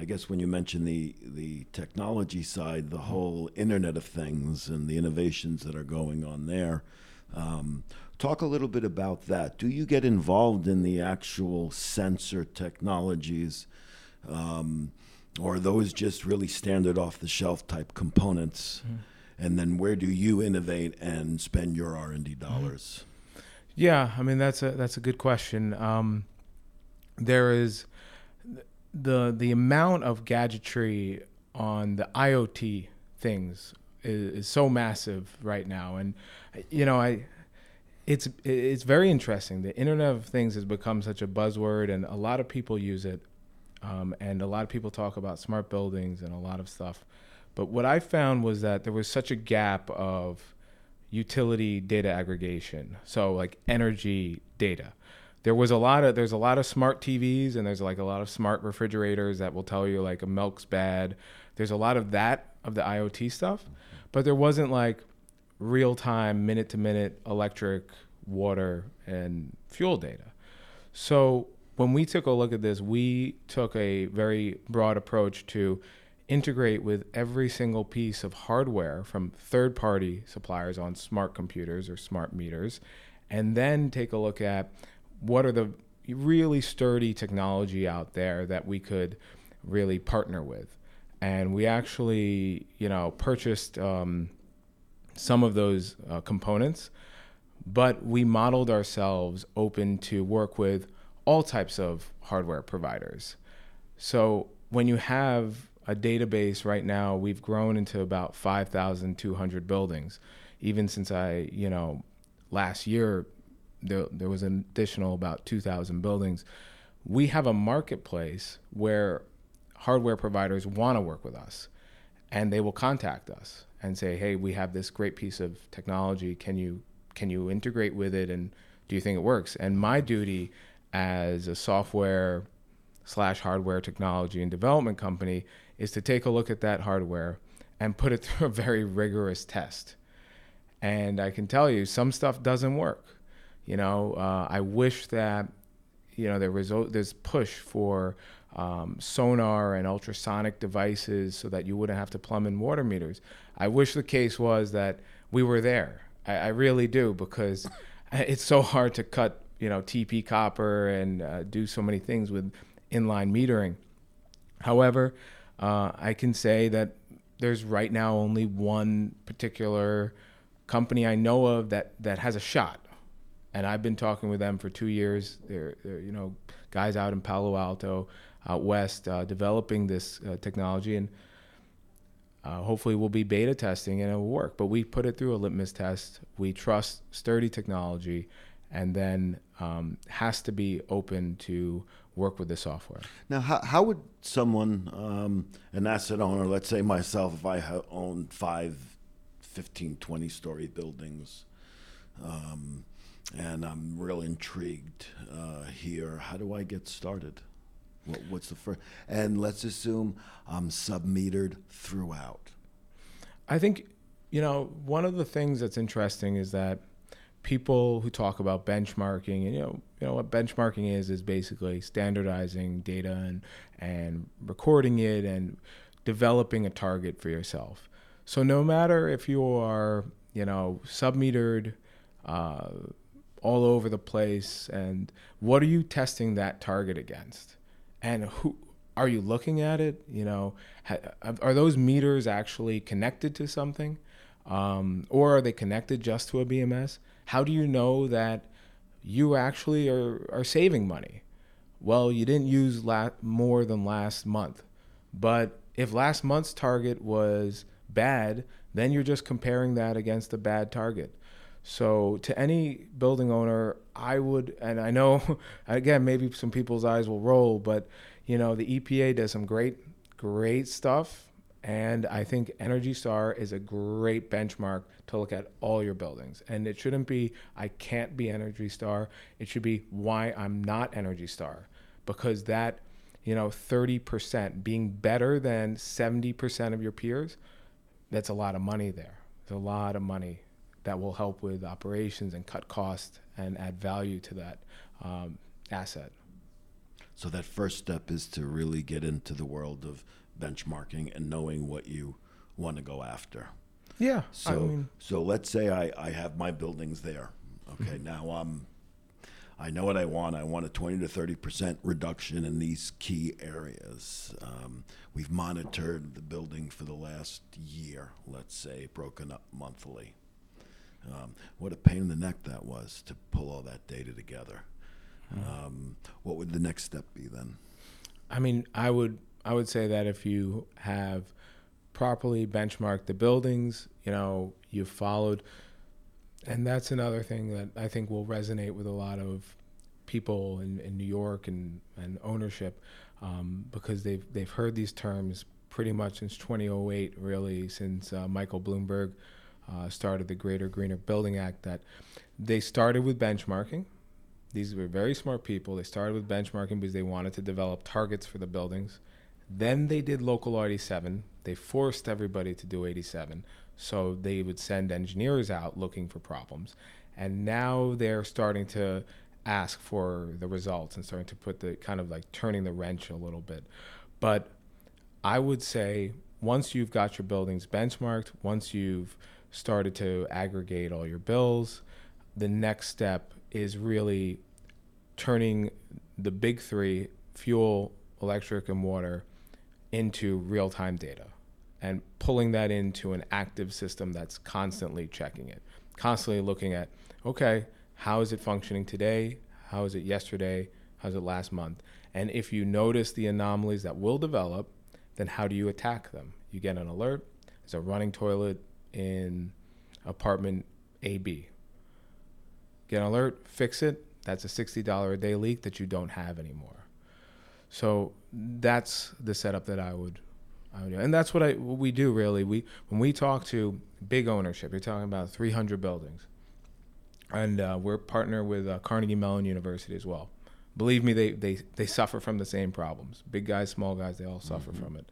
I guess when you mention the the technology side, the whole Internet of Things and the innovations that are going on there. Um, talk a little bit about that. Do you get involved in the actual sensor technologies, um, or are those just really standard off the shelf type components? And then where do you innovate and spend your R and D dollars? Yeah, I mean that's a that's a good question. Um, there is the the amount of gadgetry on the IoT things is, is so massive right now, and you know I it's it's very interesting. The Internet of Things has become such a buzzword, and a lot of people use it, um, and a lot of people talk about smart buildings and a lot of stuff. But what I found was that there was such a gap of utility data aggregation, so like energy data. There was a lot of there's a lot of smart TVs and there's like a lot of smart refrigerators that will tell you like a milk's bad. There's a lot of that of the IoT stuff, but there wasn't like real time, minute to minute electric, water, and fuel data. So when we took a look at this, we took a very broad approach to integrate with every single piece of hardware from third party suppliers on smart computers or smart meters, and then take a look at what are the really sturdy technology out there that we could really partner with. And we actually, you know, purchased um, some of those uh, components, but we modeled ourselves open to work with all types of hardware providers. So when you have a database right now, we've grown into about 5,200 buildings. Even since I, you know, last year, there, there was an additional about 2,000 buildings. We have a marketplace where hardware providers want to work with us and they will contact us and say, "Hey, we have this great piece of technology. Can you can you integrate with it and do you think it works?" And my duty as a software slash hardware technology and development company is to take a look at that hardware and put it through a very rigorous test. And I can tell you, some stuff doesn't work. You know, uh, I wish that you know there was this push for um, sonar and ultrasonic devices so that you wouldn't have to plumb in water meters. I wish the case was that we were there. I, I really do because it's so hard to cut you know TP copper and uh, do so many things with inline metering. However, uh, I can say that there's right now only one particular company I know of that that has a shot, and I've been talking with them for two years. They're, they're you know guys out in Palo Alto, out west, uh, developing this uh, technology, and uh, hopefully we'll be beta testing and it will work. But we put it through a litmus test. We trust sturdy technology, and then um, has to be open to work with the software. Now, how, how would someone, um, an asset owner, let's say myself, if I owned five, 15, 20 story buildings, and I'm real intrigued uh, here, how do I get started? What, what's the first? And let's assume I'm submetered throughout. I think, you know, one of the things that's interesting is that people who talk about benchmarking and you know you know what benchmarking is is basically standardizing data and and recording it and developing a target for yourself so no matter if you are you know submetered uh, all over the place and what are you testing that target against and who are you looking at it you know ha, are those meters actually connected to something um, or are they connected just to a bms how do you know that you actually are, are saving money? Well, you didn't use la- more than last month. But if last month's target was bad, then you're just comparing that against a bad target. So, to any building owner, I would, and I know, again, maybe some people's eyes will roll, but you know, the EPA does some great, great stuff and I think Energy Star is a great benchmark to look at all your buildings. And it shouldn't be, I can't be Energy Star. It should be why I'm not Energy Star. Because that, you know, 30% being better than 70% of your peers, that's a lot of money there. It's a lot of money that will help with operations and cut costs and add value to that um, asset. So that first step is to really get into the world of benchmarking and knowing what you want to go after. Yeah. So I mean, so let's say I, I have my buildings there. Okay, now I'm I know what I want. I want a 20 to 30 percent reduction in these key areas. Um, we've monitored the building for the last year, let's say, broken up monthly. Um, what a pain in the neck that was to pull all that data together. Um, what would the next step be then? I mean, I would I would say that if you have properly benchmarked the buildings, you know, you've followed and that's another thing that I think will resonate with a lot of people in, in New York and, and ownership um, because they've they've heard these terms pretty much since 2008, really since uh, Michael Bloomberg uh, started the Greater Greener Building Act. That they started with benchmarking. These were very smart people. They started with benchmarking because they wanted to develop targets for the buildings. Then they did local 87. They forced everybody to do 87. So they would send engineers out looking for problems. And now they're starting to ask for the results and starting to put the kind of like turning the wrench a little bit. But I would say once you've got your buildings benchmarked, once you've started to aggregate all your bills, the next step is really turning the big three fuel, electric, and water into real time data and pulling that into an active system that's constantly checking it, constantly looking at, okay, how is it functioning today? How is it yesterday? How's it last month? And if you notice the anomalies that will develop, then how do you attack them? You get an alert. There's a running toilet in apartment AB. Get an alert, fix it. That's a $60 a day leak that you don't have anymore. So that's the setup that I would, I would do. And that's what, I, what we do really. We, when we talk to big ownership, you're talking about 300 buildings. And uh, we're partner with uh, Carnegie Mellon University as well. Believe me, they, they, they suffer from the same problems. Big guys, small guys, they all suffer from it.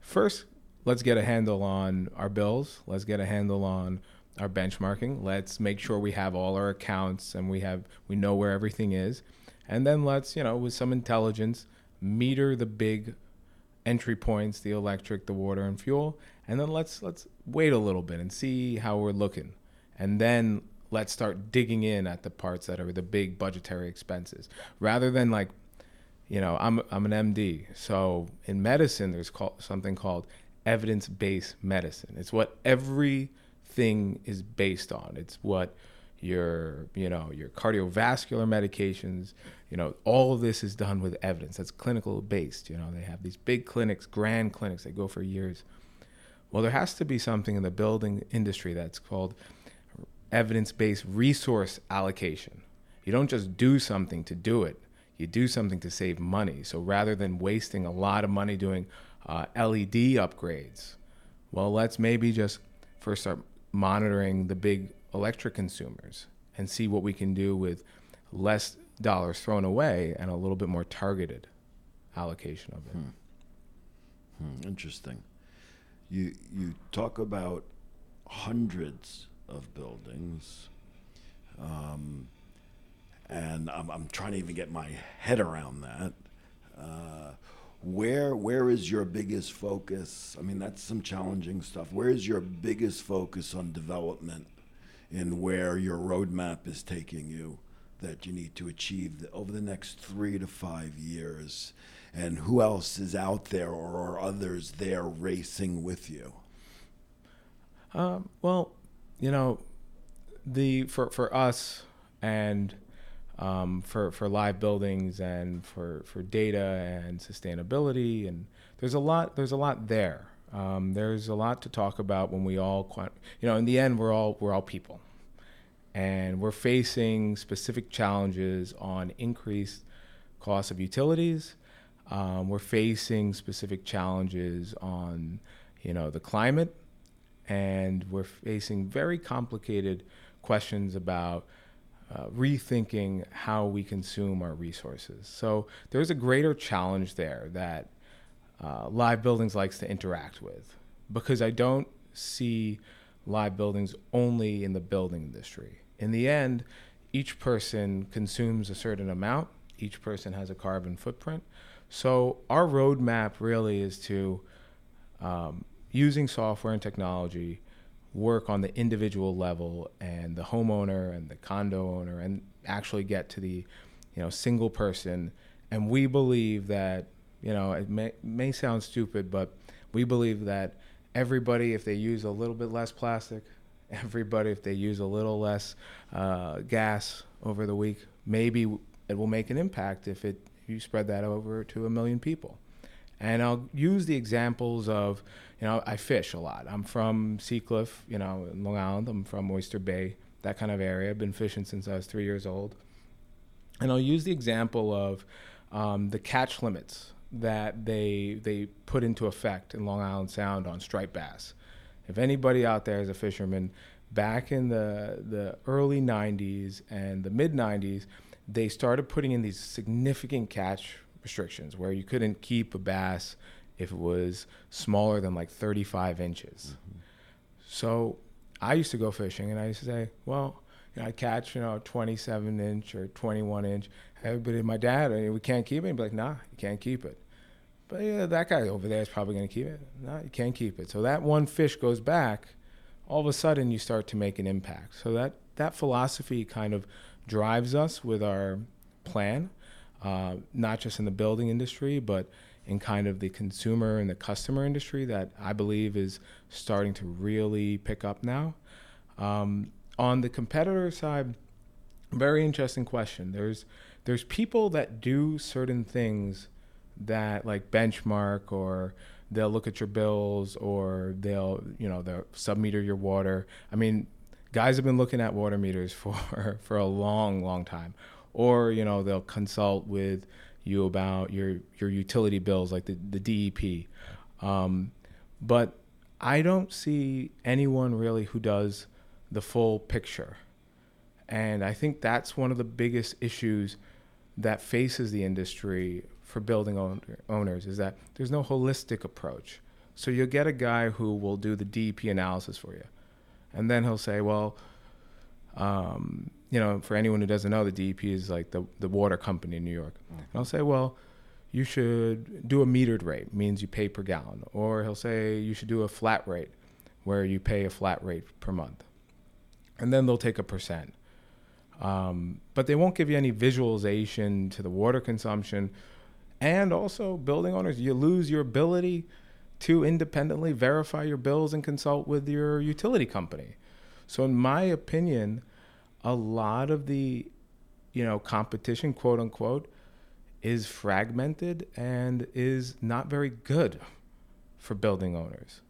First, let's get a handle on our bills. Let's get a handle on our benchmarking. Let's make sure we have all our accounts and we have we know where everything is. And then let's, you know, with some intelligence, meter the big entry points, the electric, the water and fuel, and then let's let's wait a little bit and see how we're looking. And then let's start digging in at the parts that are the big budgetary expenses rather than like you know, I'm I'm an MD. So in medicine there's called, something called evidence-based medicine. It's what everything is based on. It's what your, you know, your cardiovascular medications, you know, all of this is done with evidence. That's clinical based. You know, they have these big clinics, grand clinics that go for years. Well, there has to be something in the building industry that's called evidence-based resource allocation. You don't just do something to do it. You do something to save money. So rather than wasting a lot of money doing uh, LED upgrades. Well, let's maybe just first start monitoring the big electric consumers and see what we can do with less dollars thrown away and a little bit more targeted allocation of it. Hmm. Hmm, interesting. You you talk about hundreds of buildings, um, and I'm, I'm trying to even get my head around that. Uh, where where is your biggest focus? I mean, that's some challenging stuff. Where is your biggest focus on development, and where your roadmap is taking you that you need to achieve over the next three to five years? And who else is out there, or are others there racing with you? Um, well, you know, the for for us and um, for for live buildings and for for data and sustainability and there's a lot there's a lot there. Um, there's a lot to talk about when we all you know in the end we're all we're all people and we're facing specific challenges on increased cost of utilities. Um, we're facing specific challenges on you know the climate and we're facing very complicated questions about uh, rethinking how we consume our resources. So there's a greater challenge there that uh, live buildings likes to interact with because I don't see live buildings only in the building industry. In the end, each person consumes a certain amount. each person has a carbon footprint. So our roadmap really is to um, using software and technology work on the individual level and the homeowner and the condo owner and actually get to the you know single person. And we believe that you know it may may sound stupid but we believe that everybody if they use a little bit less plastic everybody if they use a little less uh, gas over the week maybe it will make an impact if it you spread that over to a million people and I'll use the examples of, you know, I fish a lot. I'm from Sea Cliff, you know, in Long Island. I'm from Oyster Bay, that kind of area. I've been fishing since I was three years old. And I'll use the example of um, the catch limits that they they put into effect in Long Island Sound on striped bass. If anybody out there is a fisherman, back in the the early 90s and the mid 90s, they started putting in these significant catch restrictions where you couldn't keep a bass if it was smaller than like 35 inches. Mm-hmm. So I used to go fishing and I used to say, well, you know, I catch, you know, 27 inch or 21 inch. Everybody, my dad, we can't keep it. He'd be like, nah, you can't keep it. But yeah, that guy over there is probably going to keep it. No, you can't keep it. So that one fish goes back. All of a sudden, you start to make an impact. So that that philosophy kind of drives us with our plan uh, not just in the building industry, but in kind of the consumer and the customer industry that I believe is starting to really pick up now. Um, on the competitor side, very interesting question. There's there's people that do certain things that like benchmark or they'll look at your bills or they'll you know they'll submeter your water. I mean, guys have been looking at water meters for for a long long time or you know they'll consult with you about your your utility bills like the the DEP. Um, but I don't see anyone really who does the full picture. And I think that's one of the biggest issues that faces the industry for building owner, owners is that there's no holistic approach. So you'll get a guy who will do the DEP analysis for you. And then he'll say, well, um, you know, for anyone who doesn't know, the DEP is like the, the water company in New York. Mm. And I'll say, well, you should do a metered rate, means you pay per gallon. Or he'll say you should do a flat rate, where you pay a flat rate per month. And then they'll take a percent. Um, but they won't give you any visualization to the water consumption. And also, building owners, you lose your ability to independently verify your bills and consult with your utility company. So, in my opinion, a lot of the you know competition quote unquote is fragmented and is not very good for building owners.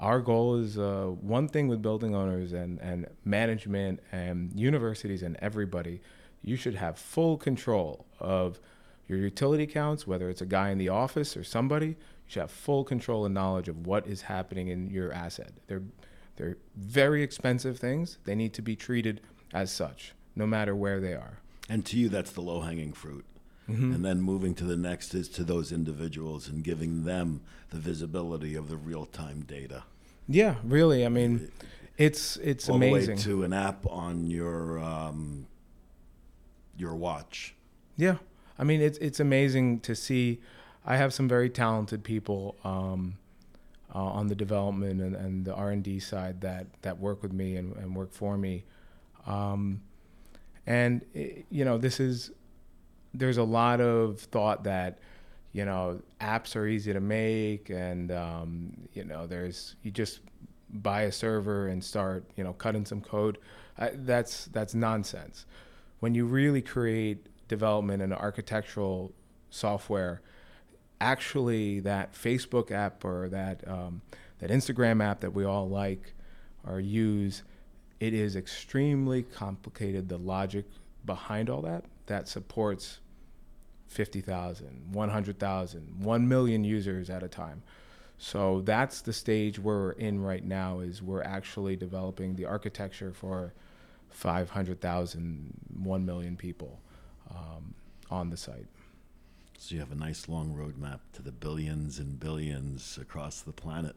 Our goal is uh, one thing with building owners and, and management and universities and everybody you should have full control of your utility accounts whether it's a guy in the office or somebody you should have full control and knowledge of what is happening in your asset. They're they're very expensive things. They need to be treated as such, no matter where they are. And to you, that's the low hanging fruit. Mm-hmm. And then moving to the next is to those individuals and giving them the visibility of the real time data. Yeah, really. I mean, it's it's All amazing. The way to an app on your um, your watch. Yeah, I mean it's it's amazing to see. I have some very talented people um, uh, on the development and, and the R and D side that that work with me and, and work for me. Um, and it, you know, this is there's a lot of thought that you know apps are easy to make, and um, you know, there's you just buy a server and start you know cutting some code. That's that's nonsense. When you really create development and architectural software, actually that Facebook app or that um, that Instagram app that we all like or use it is extremely complicated the logic behind all that that supports 50,000, 100,000, 1 million users at a time. So that's the stage we're in right now is we're actually developing the architecture for 500,000, 1 million people um, on the site. So you have a nice long roadmap to the billions and billions across the planet.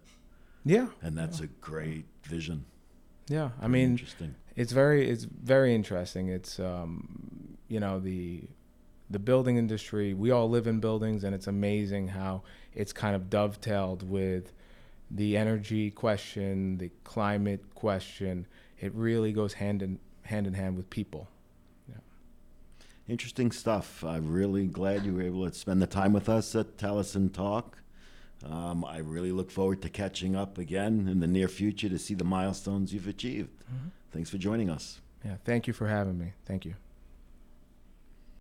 Yeah. And that's yeah. a great vision. Yeah, I mean, it's very it's very interesting. It's um, you know the the building industry. We all live in buildings, and it's amazing how it's kind of dovetailed with the energy question, the climate question. It really goes hand in hand in hand with people. Interesting stuff. I'm really glad you were able to spend the time with us at Taliesin Talk. Um, I really look forward to catching up again in the near future to see the milestones you've achieved. Thanks for joining us. Yeah, thank you for having me. Thank you.